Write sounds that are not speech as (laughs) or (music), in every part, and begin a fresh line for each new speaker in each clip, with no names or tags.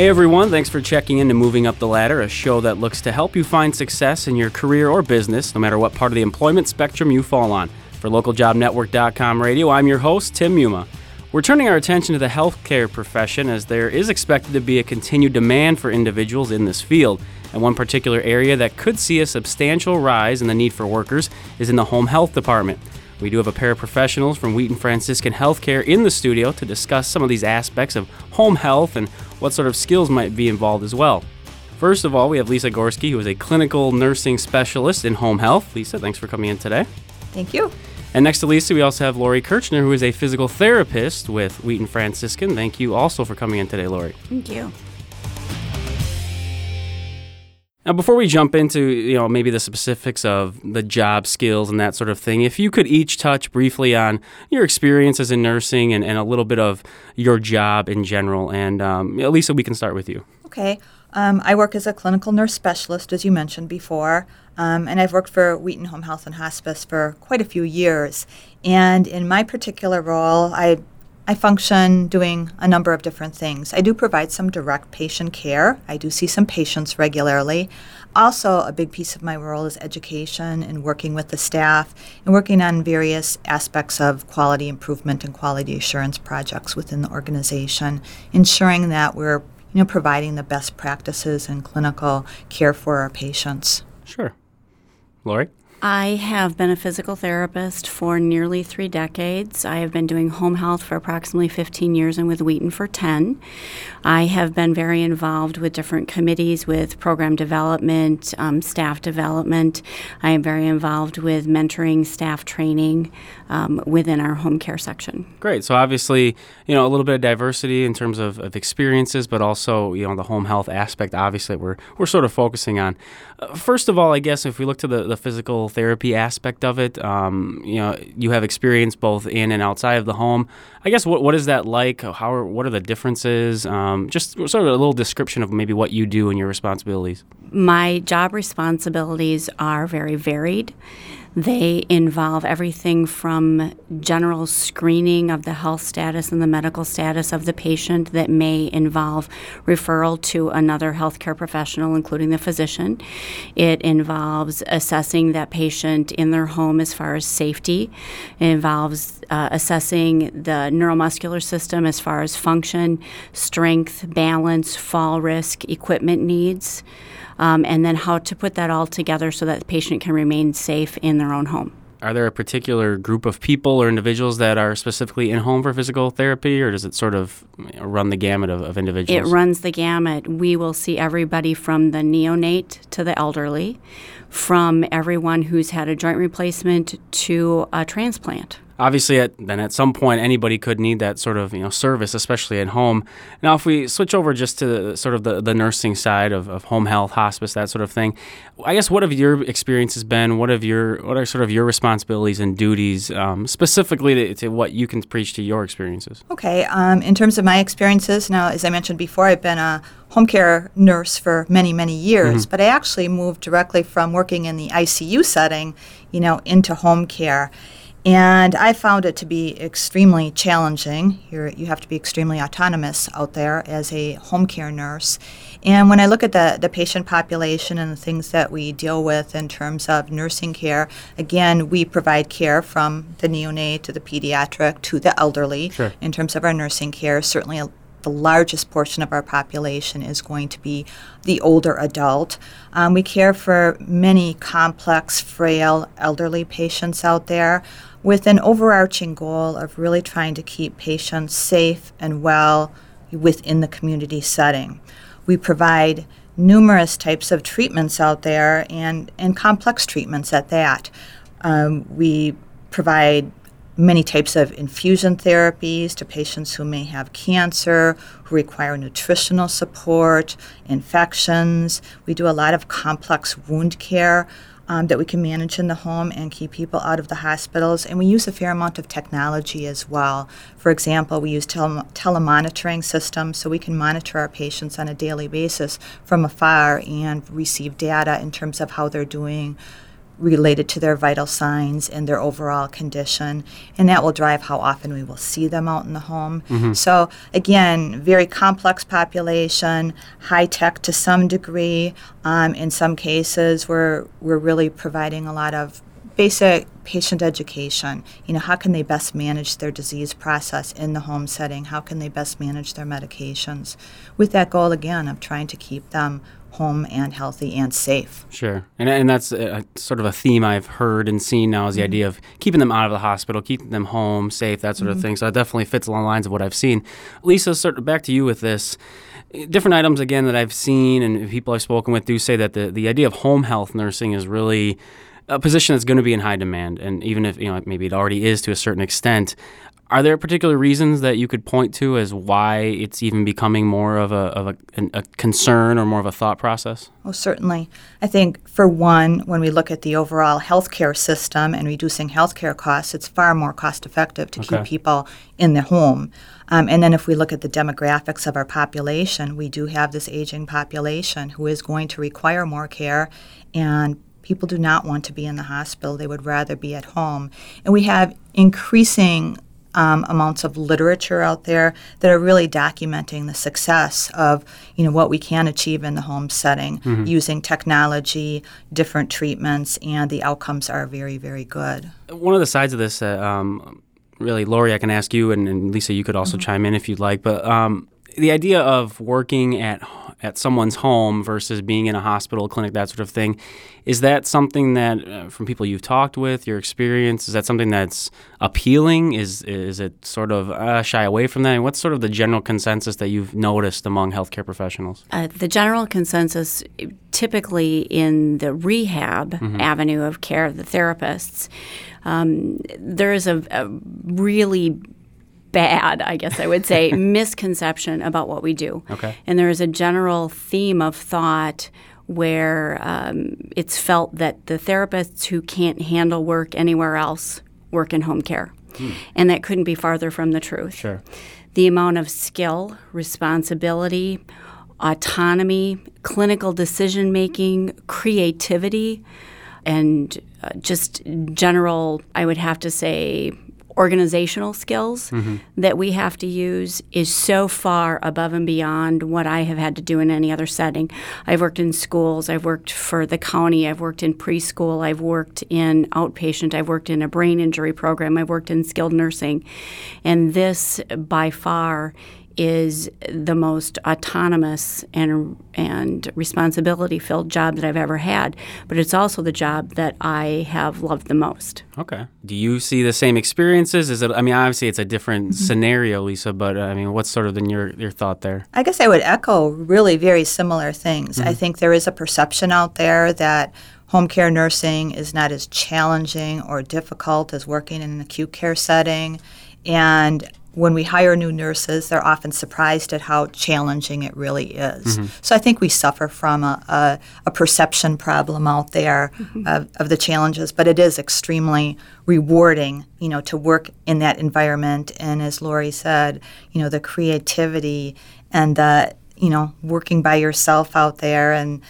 Hey everyone, thanks for checking in to Moving Up the Ladder, a show that looks to help you find success in your career or business, no matter what part of the employment spectrum you fall on. For localjobnetwork.com radio, I'm your host, Tim Muma. We're turning our attention to the healthcare profession as there is expected to be a continued demand for individuals in this field. And one particular area that could see a substantial rise in the need for workers is in the home health department. We do have a pair of professionals from Wheaton Franciscan Healthcare in the studio to discuss some of these aspects of home health and what sort of skills might be involved as well. First of all, we have Lisa Gorski, who is a clinical nursing specialist in home health. Lisa, thanks for coming in today.
Thank you.
And next to Lisa, we also have Lori Kirchner, who is a physical therapist with Wheaton Franciscan. Thank you also for coming in today, Lori.
Thank you.
Now, before we jump into you know maybe the specifics of the job skills and that sort of thing, if you could each touch briefly on your experiences in nursing and, and a little bit of your job in general, and um, Lisa, we can start with you.
Okay. Um, I work as a clinical nurse specialist, as you mentioned before, um, and I've worked for Wheaton Home Health and Hospice for quite a few years. And in my particular role, I I function doing a number of different things. I do provide some direct patient care. I do see some patients regularly. Also, a big piece of my role is education and working with the staff and working on various aspects of quality improvement and quality assurance projects within the organization, ensuring that we're you know, providing the best practices in clinical care for our patients.
Sure. Lori?
I have been a physical therapist for nearly three decades. I have been doing home health for approximately 15 years and with Wheaton for 10. I have been very involved with different committees with program development, um, staff development. I am very involved with mentoring, staff training um, within our home care section.
Great. So obviously, you know, a little bit of diversity in terms of, of experiences, but also, you know, the home health aspect, obviously, we're, we're sort of focusing on. First of all, I guess if we look to the, the physical therapy aspect of it. Um, you know, you have experience both in and outside of the home. I guess what what is that like? How are, what are the differences? Um, just sort of a little description of maybe what you do and your responsibilities.
My job responsibilities are very varied. They involve everything from general screening of the health status and the medical status of the patient that may involve referral to another healthcare professional, including the physician. It involves assessing that patient in their home as far as safety. It involves uh, assessing the neuromuscular system as far as function, strength, balance, fall risk, equipment needs um, and then how to put that all together so that the patient can remain safe in their own home.
Are there a particular group of people or individuals that are specifically in home for physical therapy, or does it sort of run the gamut of, of individuals?
It runs the gamut. We will see everybody from the neonate to the elderly, from everyone who's had a joint replacement to a transplant
obviously at, then at some point anybody could need that sort of you know service especially at home. Now if we switch over just to the, sort of the, the nursing side of, of home health hospice that sort of thing i guess what have your experiences been? What have your what are sort of your responsibilities and duties um, specifically to, to, what you can preach to your experiences?
Okay um, in terms of my experiences now as i mentioned before i've been a home care nurse for many many years mm-hmm. but i actually moved directly from working in the icu setting you know into home care and I found it to be extremely challenging. You're, you have to be extremely autonomous out there as a home care nurse. And when I look at the, the patient population and the things that we deal with in terms of nursing care, again, we provide care from the neonate to the pediatric to the elderly
sure.
in terms of our nursing care. Certainly, the largest portion of our population is going to be the older adult. Um, we care for many complex, frail, elderly patients out there with an overarching goal of really trying to keep patients safe and well within the community setting. We provide numerous types of treatments out there and, and complex treatments at that. Um, we provide many types of infusion therapies to patients who may have cancer, who require nutritional support, infections. We do a lot of complex wound care. Um, that we can manage in the home and keep people out of the hospitals. And we use a fair amount of technology as well. For example, we use tele- telemonitoring systems so we can monitor our patients on a daily basis from afar and receive data in terms of how they're doing related to their vital signs and their overall condition, and that will drive how often we will see them out in the home. Mm-hmm. So, again, very complex population, high tech to some degree. Um, in some cases, we're, we're really providing a lot of basic patient education. You know, how can they best manage their disease process in the home setting? How can they best manage their medications? With that goal, again, of trying to keep them home and healthy and safe.
Sure. And, and that's a, sort of a theme I've heard and seen now is the mm-hmm. idea of keeping them out of the hospital, keeping them home, safe, that sort mm-hmm. of thing. So that definitely fits along the lines of what I've seen. Lisa, sort of back to you with this. Different items, again, that I've seen and people I've spoken with do say that the, the idea of home health nursing is really a position that's going to be in high demand. And even if, you know, maybe it already is to a certain extent, are there particular reasons that you could point to as why it's even becoming more of a, of a, a, concern or more of a thought process?
Oh, certainly. I think, for one, when we look at the overall healthcare system and reducing healthcare costs, it's far more cost effective to okay. keep people in the home. Um, and then if we look at the demographics of our population, we do have this aging population who is going to require more care and people do not want to be in the hospital. They would rather be at home. And we have increasing um, amounts of literature out there that are really documenting the success of you know what we can achieve in the home setting mm-hmm. using technology, different treatments, and the outcomes are very very good.
One of the sides of this, uh, um, really, Lori, I can ask you, and, and Lisa, you could also mm-hmm. chime in if you'd like, but. Um, the idea of working at at someone's home versus being in a hospital, clinic, that sort of thing, is that something that uh, from people you've talked with, your experience, is that something that's appealing? Is is it sort of uh, shy away from that? And what's sort of the general consensus that you've noticed among healthcare professionals?
Uh, the general consensus, typically in the rehab mm-hmm. avenue of care, of the therapists, um, there is a, a really bad, I guess I would say, (laughs) misconception about what we do.
Okay.
And there is a general theme of thought where um, it's felt that the therapists who can't handle work anywhere else work in home care. Hmm. And that couldn't be farther from the truth.
Sure.
The amount of skill, responsibility, autonomy, clinical decision making, creativity, and uh, just general, I would have to say, organizational skills mm-hmm. that we have to use is so far above and beyond what I have had to do in any other setting. I've worked in schools, I've worked for the county, I've worked in preschool, I've worked in outpatient, I've worked in a brain injury program, I've worked in skilled nursing. And this by far is the most autonomous and and responsibility filled job that I've ever had, but it's also the job that I have loved the most.
Okay. Do you see the same experiences? Is it? I mean, obviously it's a different mm-hmm. scenario, Lisa, but uh, I mean, what's sort of the, your your thought there?
I guess I would echo really very similar things. Mm-hmm. I think there is a perception out there that home care nursing is not as challenging or difficult as working in an acute care setting. And when we hire new nurses, they're often surprised at how challenging it really is. Mm-hmm. So I think we suffer from a, a, a perception problem out there mm-hmm. of, of, the challenges, but it is extremely rewarding, you know, to work in that environment. And as Lori said, you know, the creativity and the, you know, working by yourself out there and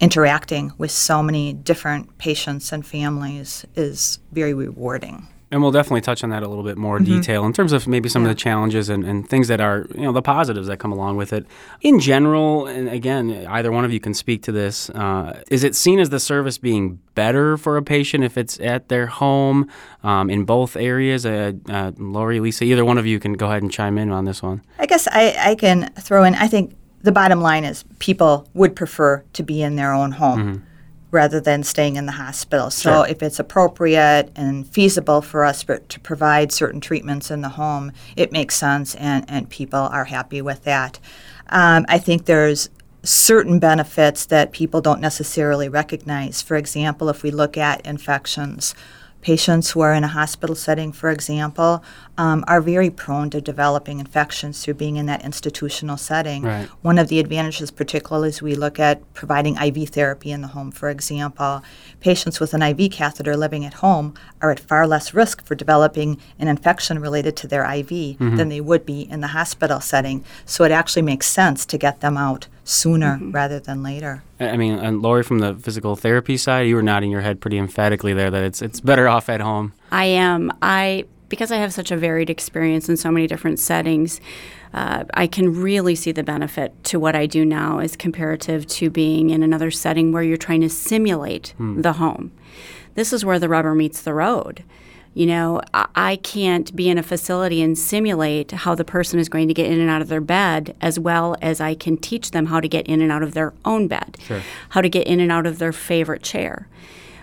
interacting with so many different patients and families is very rewarding.
And we'll definitely touch on that a little bit more mm-hmm. detail in terms of maybe some yeah. of the challenges and, and things that are, you know, the positives that come along with it. In general, and again, either one of you can speak to this, uh, is it seen as the service being better for a patient if it's at their home um, in both areas? Uh, uh, Lori, Lisa, either one of you can go ahead and chime in on this one.
I guess I, I can throw in, I think the bottom line is people would prefer to be in their own home. Mm-hmm rather than staying in the hospital. So, sure. if it's appropriate and feasible for us to provide certain treatments in the home, it makes sense, and, and people are happy with that. Um, I think there's certain benefits that people don't necessarily recognize. For example, if we look at infections, patients who are in a hospital setting, for example, um, are very prone to developing infections through being in that institutional setting.
Right.
One of the advantages, particularly as we look at providing IV therapy in the home, for example, patients with an IV catheter living at home are at far less risk for developing an infection related to their IV
Mm-hmm.
than they would be in the hospital setting. So it actually makes sense to get them out sooner
Mm-hmm.
rather than later.
I I mean, and Lori, from the physical therapy side, you were nodding your head pretty emphatically there that it's it's better off at home.
I am. I because I have such a varied experience in so many different settings. Uh, I can really see the benefit to what I do now as comparative to being in another setting where you're trying to simulate the home. This is where the rubber meets the road. You know, I, I can't be in a facility and simulate how the person is going to get in and out of their bed as well as I can teach them how to get in and out of their own bed, how to get in and out of their favorite chair.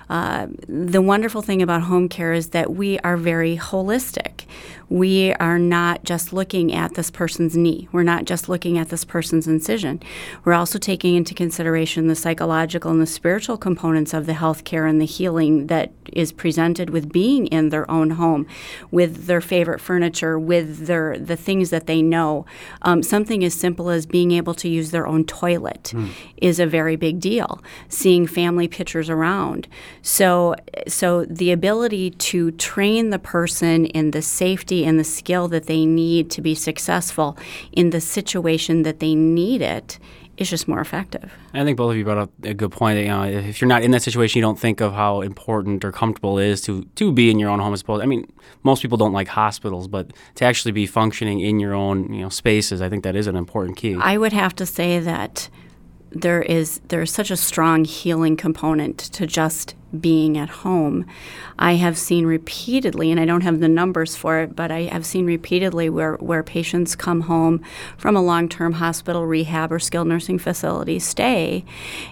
Uh, the wonderful thing about home care is that we are very holistic. We are not just looking at this person's knee. We're not just looking at this person's incision. We're also taking into consideration the psychological and the spiritual components of the healthcare and the healing that is presented with being in their own home, with their favorite furniture, with their the things that they know. Um, something as simple as being able to use their own toilet is a very big deal. Seeing family pictures around. So, so the ability to train the person in the safety and the skill that they need to be successful in the situation that they need it is just more effective.
I think both of you brought up a good point. That, you know, if you're not in that situation, you don't think of how important or comfortable it is to to be in your own home. As opposed, I mean, most people don't like hospitals, but to actually be functioning in your own you know spaces, I think that is an important key.
I would have to say that there is there is such a strong healing component to just being at home. I have seen repeatedly, and I don't have the numbers for it, but I have seen repeatedly where, where patients come home from a long term hospital, rehab, or skilled nursing facility stay,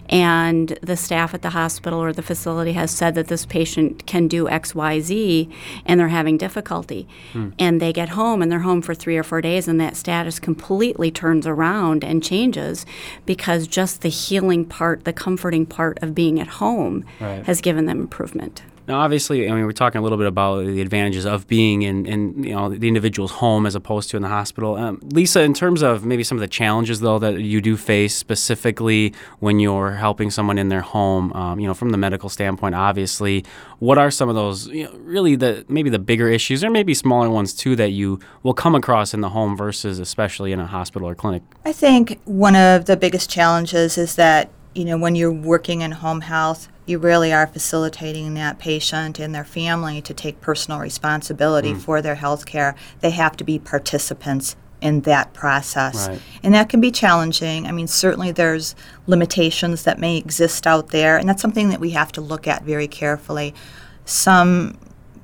and the staff at the hospital or the facility has said that this patient can do X, Y, Z, and they're having difficulty. Hmm. And they get home and they're home for three or four days, and that status completely turns around and changes because just the healing part, the comforting part of being at home
Right.
has given them improvement.
Now, obviously, I mean, we're talking a little bit about the advantages of being in, in you know, the individual's home as opposed to in the hospital. Um, Lisa, in terms of maybe some of the challenges, though, that you do face specifically when you're helping someone in their home, um, you know, from the medical standpoint, obviously, what are some of those, you know, really the maybe the bigger issues or maybe smaller ones too that you will come across in the home versus especially in a hospital or clinic?
I think one of the biggest challenges is that, you know, when you're working in home health, you really are facilitating that patient and their family to take personal responsibility mm. for their health care. They have to be participants in that process.
Right.
And that can be challenging. I mean, certainly there's limitations that may exist out there, and that's something that we have to look at very carefully. Some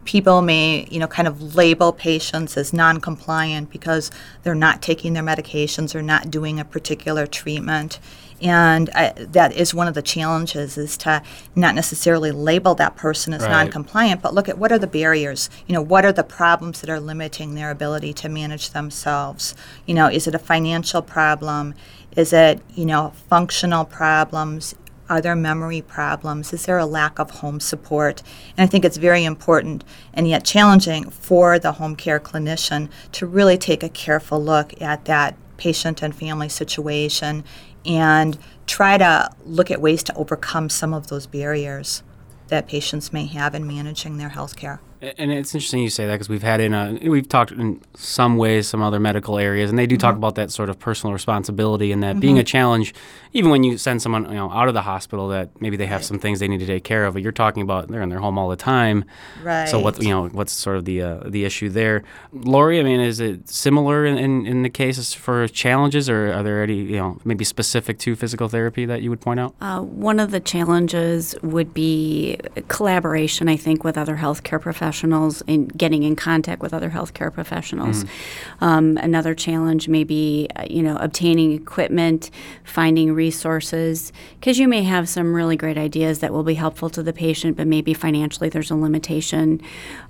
people may, you know, kind of label patients as non-compliant because they're not taking their medications or not doing a particular treatment. And I, that is one of the challenges is to not necessarily label that person as
Right.
non-compliant, but look at what are the barriers. You know, what are the problems that are limiting their ability to manage themselves? You know, is it a financial problem? Is it, you know, functional problems? Are there memory problems? Is there a lack of home support? And I think it's very important and yet challenging for the home care clinician to really take a careful look at that patient and family situation and try to look at ways to overcome some of those barriers that patients may have in managing their health care.
And it's interesting you say that because we've had in a we've talked in some ways some other medical areas, and they do talk about that sort of personal responsibility and that being a challenge, even when you send someone you know out of the hospital that maybe they have some things they need to take care of. But you're talking about they're in their home all the time,
Right.
So what you know what's sort of the uh, the issue there, Lori? I mean, is it similar in, in, in the cases for challenges, or are there any you know maybe specific to physical therapy that you would point out?
Uh, one of the challenges would be collaboration, I think, with other healthcare professionals and getting in contact with other healthcare professionals. Um, another challenge may be, uh, you know, obtaining equipment, finding resources, because you may have some really great ideas that will be helpful to the patient, but maybe financially there's a limitation.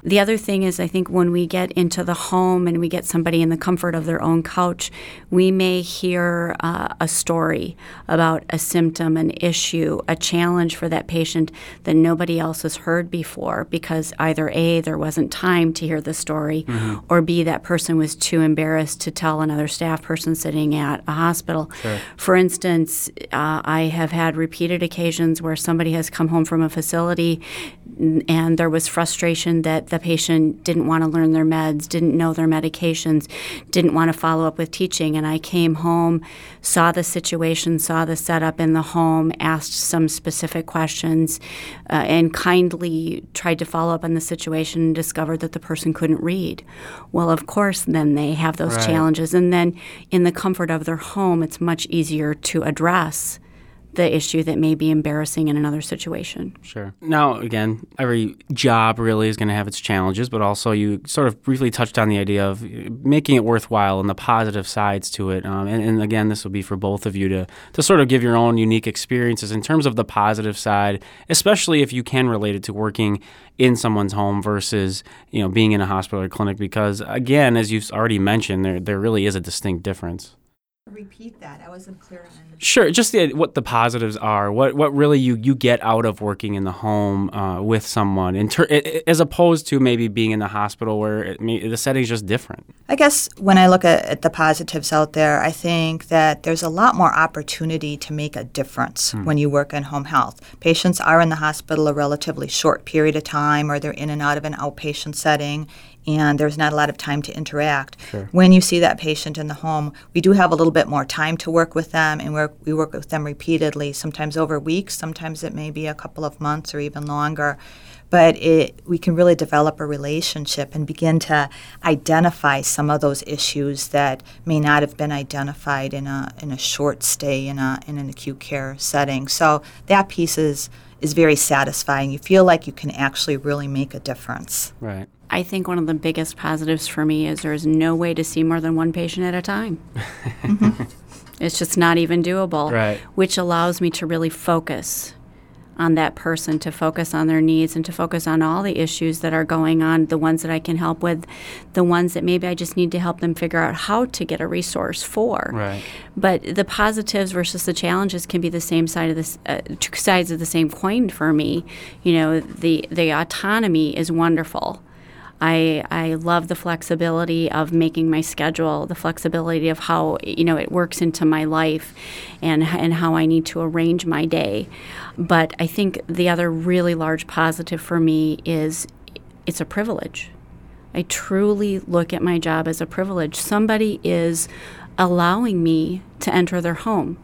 The other thing is, I think when we get into the home and we get somebody in the comfort of their own couch, we may hear uh, a story about a symptom, an issue, a challenge for that patient that nobody else has heard before because either A, A, there wasn't time to hear the story, mm-hmm. or B, that person was too embarrassed to tell another staff person sitting at a hospital. Sure. For instance, uh, I have had repeated occasions where somebody has come home from a facility and there was frustration that the patient didn't want to learn their meds, didn't know their medications, didn't want to follow up with teaching. And I came home, saw the situation, saw the setup in the home, asked some specific questions, uh, and kindly tried to follow up on the situation and discovered that the person couldn't read. Well, of course, then they have those right. challenges. And then in the comfort of their home, it's much easier to address the issue that may be embarrassing in another situation.
Sure. Now, again, every job really is going to have its challenges, but also you sort of briefly touched on the idea of making it worthwhile and the positive sides to it. Um, and, and, again, this will be for both of you to, to sort of give your own unique experiences in terms of the positive side, especially if you can relate it to working in someone's home versus you know being in a hospital or clinic because again as you've already mentioned there there really is a distinct difference
repeat that. I wasn't clear on.
Sure, just the, what the positives are. What what really you, you get out of working in the home uh, with someone, in ter- as opposed to maybe being in the hospital where it, the setting's just different.
I guess when I look at, at, the positives out there, I think that there's a lot more opportunity to make a difference hmm. when you work in home health. Patients are in the hospital a relatively short period of time, or they're in and out of an outpatient setting, and there's not a lot of time to interact. Sure. When you see that patient in the home, we do have a little bit more time to work with them, and we work with them repeatedly, sometimes over weeks, sometimes it may be a couple of months or even longer. But it, we can really develop a relationship and begin to identify some of those issues that may not have been identified in a, in a short stay in, a, in an acute care setting. So that piece is, is very satisfying. You feel like you can actually really make a difference.
Right.
I think one of the biggest positives for me is there is no way to see more than one patient at a time. mm-hmm. It's just not even doable,
right.
which allows me to really focus on that person, to focus on their needs, and to focus on all the issues that are going on, the ones that I can help with, the ones that maybe I just need to help them figure out how to get a resource for.
Right.
But the positives versus the challenges can be the same side of this, uh, two sides of the same coin for me. You know, the the autonomy is wonderful I, I love the flexibility of making my schedule, the flexibility of how you know it works into my life, and and how I need to arrange my day. But I think the other really large positive for me is it's a privilege. I truly look at my job as a privilege. Somebody is allowing me to enter their home,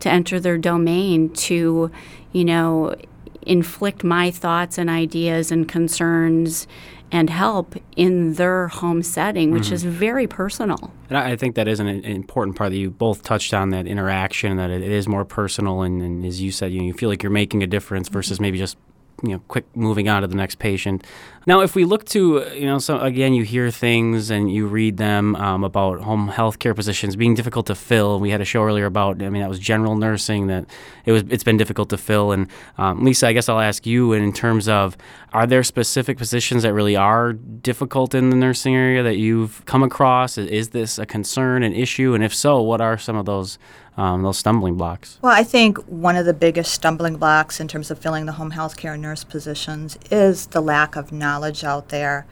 to enter their domain, to you know inflict my thoughts and ideas and concerns and help in their home setting, which mm-hmm. is very personal.
And I think that is an, important part that you both touched on that interaction, that it is more personal, and, and as you said, you, know, you feel like you're making a difference versus maybe just you know quick moving on to the next patient. Now, if we look to you know, so again, you hear things and you read them um, about home health care positions being difficult to fill. We had a show earlier about, I mean, that was general nursing that it was it's been difficult to fill. And um, Lisa, I guess I'll ask you in terms of are there specific positions that really are difficult in the nursing area that you've come across? Is this a concern, an issue, and if so, what are some of those um, those stumbling blocks?
Well, I think one of the biggest stumbling blocks in terms of filling the home health care nurse positions is the lack of knowledge out there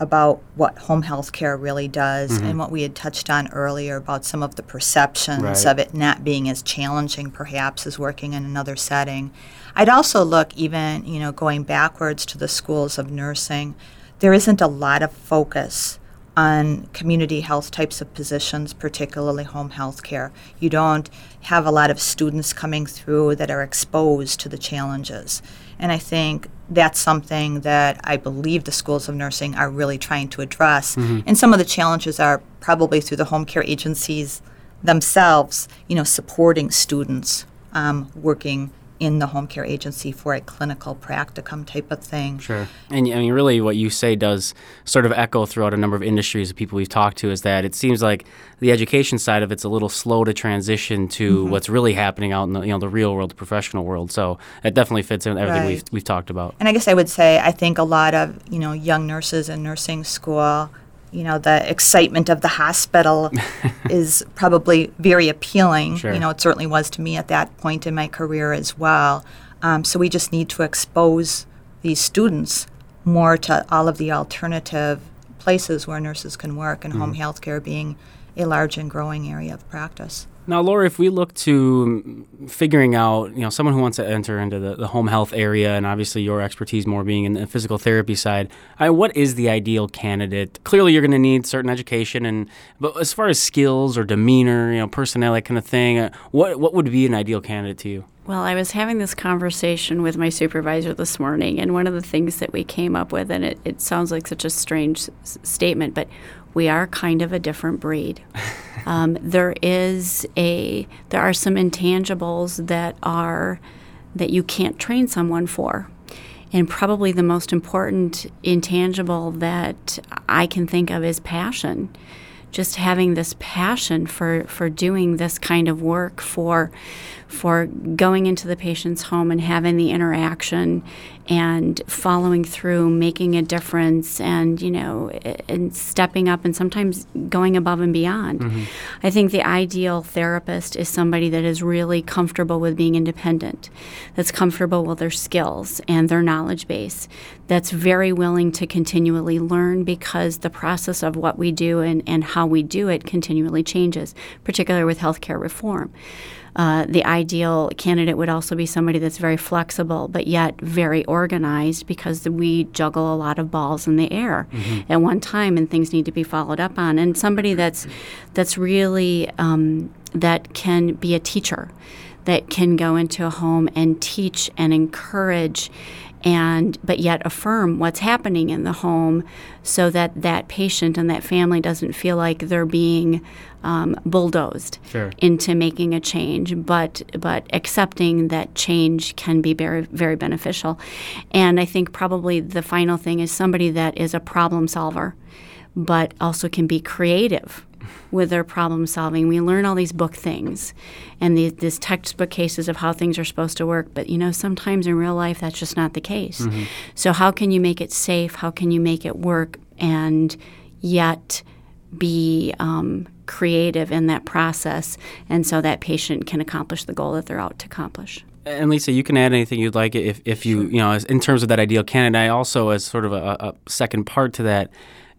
about what home health care really does mm-hmm. and what we had touched on earlier about some of the perceptions right. of it not being as challenging perhaps as working in another setting. I'd also look even, you know, going backwards to the schools of nursing, there isn't a lot of focus on community health types of positions, particularly home health care. You don't have a lot of students coming through that are exposed to the challenges. And I think that's something that I believe the schools of nursing are really trying to address. Mm-hmm. And some of the challenges are probably through the home care agencies themselves, you know, supporting students um, working in the home care agency for a clinical practicum type of thing.
Sure. And I mean, really, what you say does sort of echo throughout a number of industries of people we've talked to is that it seems like the education side of it's a little slow to transition to mm-hmm. what's really happening out in the, you know, the real world, the professional world. So it definitely fits in everything right. we've, we've talked about.
And I guess I would say I think a lot of, you know, young nurses in nursing school you know the excitement of the hospital (laughs) is probably very appealing.
Sure.
you know it certainly was to me at that point in my career as well. Um, so we just need to expose these students more to all of the alternative places where nurses can work, and home health care being a large and growing area of practice.
Now, Laura, if we look to figuring out, you know, someone who wants to enter into the, the home health area, and obviously your expertise more being in the physical therapy side, I, what is the ideal candidate? Clearly, you're going to need certain education, and but as far as skills or demeanor, you know, personality kind of thing, uh, what what would be an ideal candidate to you?
Well, I was having this conversation with my supervisor this morning, and one of the things that we came up with, and it, it sounds like such a strange s- statement, but we are kind of a different breed. (laughs) um, there is a there are some intangibles that are that you can't train someone for. And probably the most important intangible that I can think of is passion. Just having this passion for, for doing this kind of work, for for going into the patient's home and having the interaction and following through, making a difference, and you know, and stepping up, and sometimes going above and beyond. Mm-hmm. I think the ideal therapist is somebody that is really comfortable with being independent, that's comfortable with their skills and their knowledge base, that's very willing to continually learn because the process of what we do and, and how we do it continually changes, particularly with healthcare reform. Uh, the ideal candidate would also be somebody that's very flexible but yet very organized because we juggle a lot of balls in the air mm-hmm. at one time and things need to be followed up on and somebody that's that's really um, that can be a teacher that can go into a home and teach and encourage and but yet affirm what's happening in the home so that that patient and that family doesn't feel like they're being um, bulldozed
sure.
into making a change but but accepting that change can be very very beneficial and i think probably the final thing is somebody that is a problem solver but also can be creative with their problem solving. We learn all these book things and these, these, textbook cases of how things are supposed to work, but you know, sometimes in real life that's just not the case. Mm-hmm. So, how can you make it safe? How can you make it work and yet be um, creative in that process and so that patient can accomplish the goal that they're out to accomplish?
And Lisa, you can add anything you'd like if, if you, you know, in terms of that ideal candidate. I also, as sort of a, a second part to that,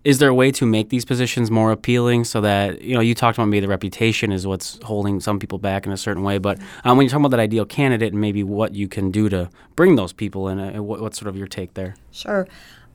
is there a way to make these positions more appealing so that you know you talked about maybe the reputation is what's holding some people back in a certain way but um, when you're talking about that ideal candidate and maybe what you can do to bring those people in uh, what, what's sort of your take there
sure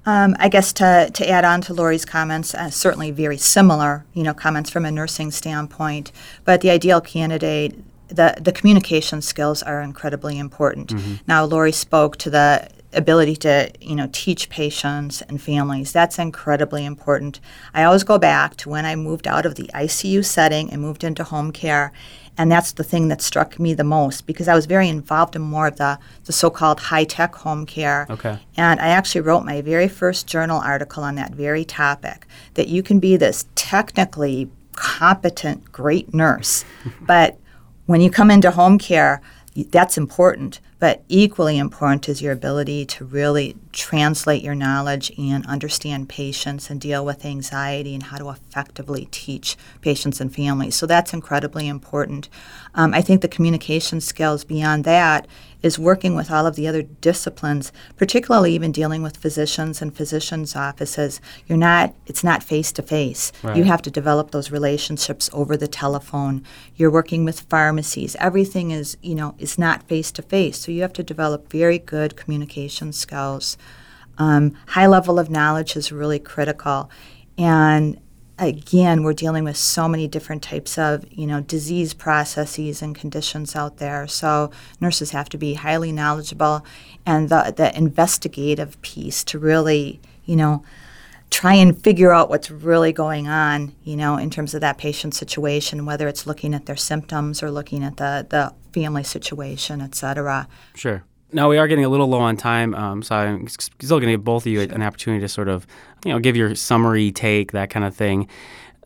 um, I guess to, to add on to Lori's comments, uh, certainly very similar, you know, comments from a nursing standpoint. But the ideal candidate, the the communication skills are incredibly important. Mm-hmm. Now, Lori spoke to the ability to you know teach patients and families that's incredibly important i always go back to when i moved out of the icu setting and moved into home care and that's the thing that struck me the most because i was very involved in more of the, the so-called high-tech home care
okay.
and i actually wrote my very first journal article on that very topic that you can be this technically competent great nurse (laughs) but when you come into home care that's important but equally important is your ability to really translate your knowledge and understand patients and deal with anxiety and how to effectively teach patients and families. So that's incredibly important. Um, I think the communication skills beyond that is working with all of the other disciplines, particularly even dealing with physicians and physicians' offices. You're not, it's not face to face. You have to develop those relationships over the telephone. You're working with pharmacies. Everything is, you know, is not face to face. So you have to develop very good communication skills. Um, high level of knowledge is really critical. And again, we're dealing with so many different types of, you know, disease processes and conditions out there. So nurses have to be highly knowledgeable and the, the investigative piece to really, you know, try and figure out what's really going on, you know, in terms of that patient situation, whether it's looking at their symptoms or looking at the, the family situation, et cetera.
Sure. Now we are getting a little low on time, um, so I'm still going to give both of you an opportunity to sort of, you know, give your summary take, that kind of thing.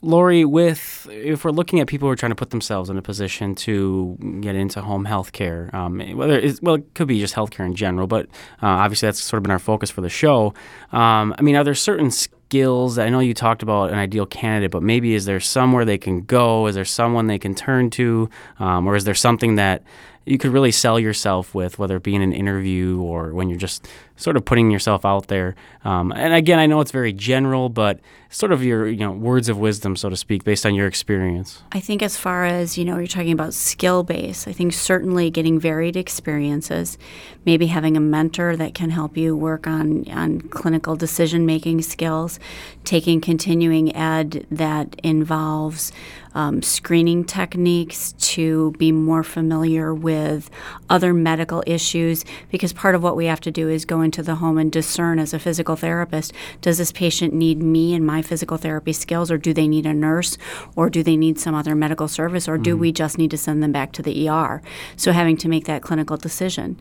Lori, with if we're looking at people who are trying to put themselves in a position to get into home health care, um, whether it's, well, it could be just healthcare in general, but uh, obviously that's sort of been our focus for the show. Um, I mean, are there certain skills? I know you talked about an ideal candidate, but maybe is there somewhere they can go? Is there someone they can turn to? Um, or is there something that you could really sell yourself with, whether it be in an interview or when you're just sort of putting yourself out there. Um, and again, I know it's very general, but sort of your you know words of wisdom, so to speak, based on your experience.
I think as far as you know, you're talking about skill base. I think certainly getting varied experiences, maybe having a mentor that can help you work on on clinical decision making skills, taking continuing ed that involves um, screening techniques to be more familiar with other medical issues because part of what we have to do is go into the home and discern as a physical therapist does this patient need me and my physical therapy skills or do they need a nurse or do they need some other medical service or do mm. we just need to send them back to the ER so having to make that clinical decision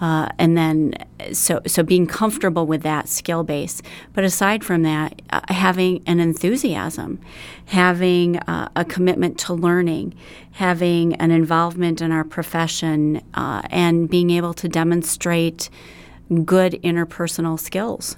uh, and then so so being comfortable with that skill base. But aside from that uh, having an enthusiasm having uh, a commitment to learning having an involvement in our profession uh, and being able to demonstrate good interpersonal skills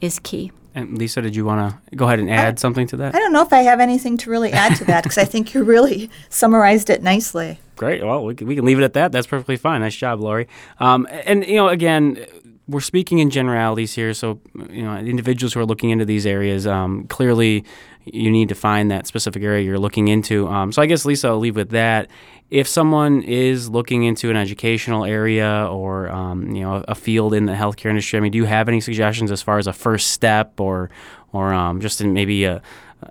is key
and Lisa, did you want to go ahead and add
I,
something to that?
I don't know if I have anything to really add to that because I think you really summarized it nicely.
Great. Well, we can, we can leave it at that. That's perfectly fine. Nice job, Lori. Um, and, you know, again, we're speaking in generalities here. So, you know, individuals who are looking into these areas, um, clearly you need to find that specific area you're looking into. Um, so, I guess, Lisa, I'll leave with that if someone is looking into an educational area or um, you know a field in the healthcare industry, I mean, do you have any suggestions as far as a first step or or um, just maybe a,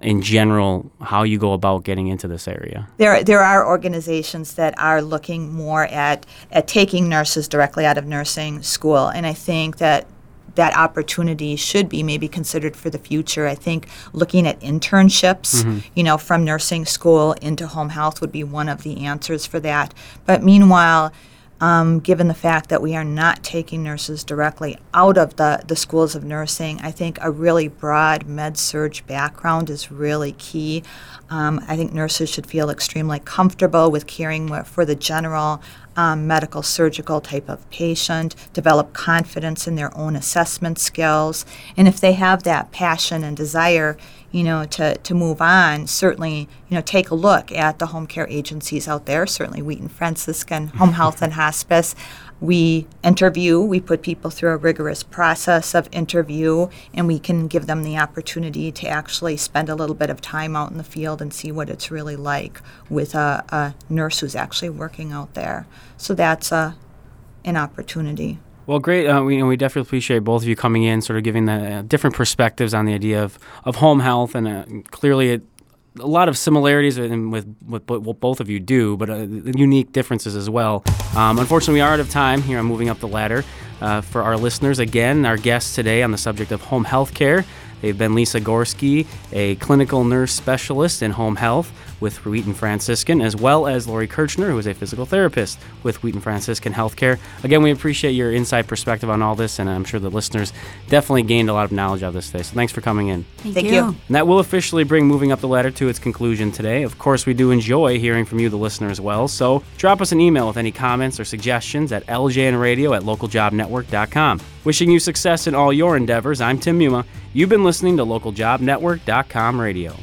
in general how you go about getting into this area?
There, there are organizations that are looking more at at taking nurses directly out of nursing school, and I think that that opportunity should be maybe considered for the future. I think looking at internships, mm-hmm. you know, from nursing school into home health would be one of the answers for that. But meanwhile, um, given the fact that we are not taking nurses directly out of the, the schools of nursing, I think a really broad med surg background is really key. Um, I think nurses should feel extremely comfortable with caring for the general um, medical surgical type of patient, develop confidence in their own assessment skills, and if they have that passion and desire, you know, to, to move on, certainly, you know, take a look at the home care agencies out there, certainly Wheaton Franciscan Home (laughs) Health and Hospice we interview, we put people through a rigorous process of interview, and we can give them the opportunity to actually spend a little bit of time out in the field and see what it's really like with a, a nurse who's actually working out there. So that's a, an opportunity.
Well, great. Uh, we, we definitely appreciate both of you coming in, sort of giving the uh, different perspectives on the idea of, of home health, and uh, clearly it a lot of similarities with, with, with what both of you do, but uh, unique differences as well. Um, unfortunately, we are out of time here on Moving Up the Ladder. Uh, for our listeners, again, our guests today on the subject of home health care. They've been Lisa Gorski, a clinical nurse specialist in home health with Wheaton Franciscan, as well as Lori Kirchner, who is a physical therapist with Wheaton Franciscan Healthcare. Again, we appreciate your inside perspective on all this, and I'm sure the listeners definitely gained a lot of knowledge out of this today. So thanks for coming in.
Thank, Thank you. you. And
that will officially bring Moving Up the Ladder to its conclusion today. Of course, we do enjoy hearing from you, the listener, as well. So drop us an email with any comments or suggestions at ljnradio at localjobnetwork.com. Wishing you success in all your endeavors, I'm Tim Muma. You've been listening to localjobnetwork.com radio.